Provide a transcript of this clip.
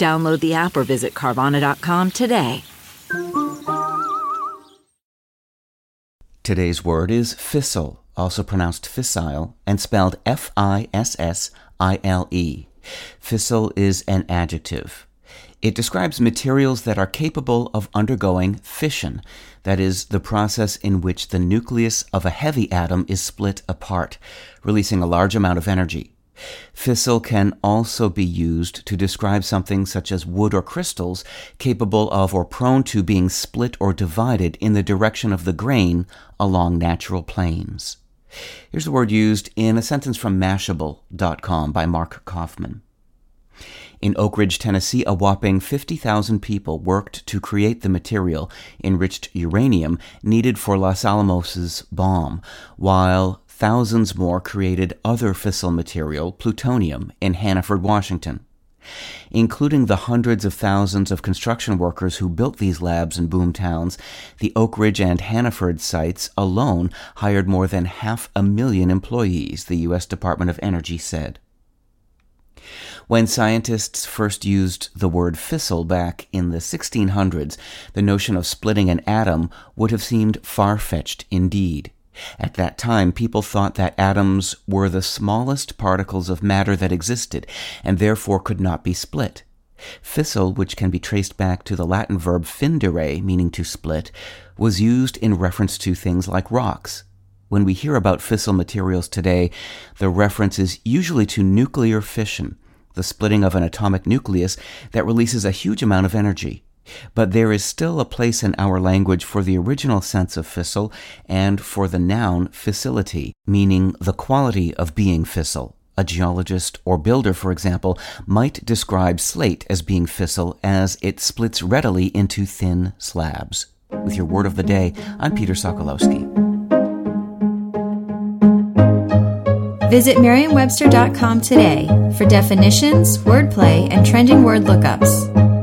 Download the app or visit Carvana.com today. Today's word is fissile, also pronounced fissile, and spelled F I S S I L E. Fissile is an adjective. It describes materials that are capable of undergoing fission, that is, the process in which the nucleus of a heavy atom is split apart, releasing a large amount of energy. Fissile can also be used to describe something such as wood or crystals capable of or prone to being split or divided in the direction of the grain along natural planes. Here's the word used in a sentence from Mashable.com by Mark Kaufman. In Oak Ridge, Tennessee, a whopping 50,000 people worked to create the material, enriched uranium, needed for Los Alamos' bomb, while thousands more created other fissile material, plutonium, in Hanford, Washington. Including the hundreds of thousands of construction workers who built these labs in boom towns, the Oak Ridge and Hanford sites alone hired more than half a million employees, the U.S. Department of Energy said. When scientists first used the word fissile back in the 1600s, the notion of splitting an atom would have seemed far fetched indeed. At that time, people thought that atoms were the smallest particles of matter that existed, and therefore could not be split. Fissile, which can be traced back to the Latin verb findere, meaning to split, was used in reference to things like rocks. When we hear about fissile materials today, the reference is usually to nuclear fission, the splitting of an atomic nucleus that releases a huge amount of energy. But there is still a place in our language for the original sense of fissile and for the noun fissility, meaning the quality of being fissile. A geologist or builder, for example, might describe slate as being fissile as it splits readily into thin slabs. With your word of the day, I'm Peter Sokolowski. Visit Merriam-Webster.com today for definitions, wordplay, and trending word lookups.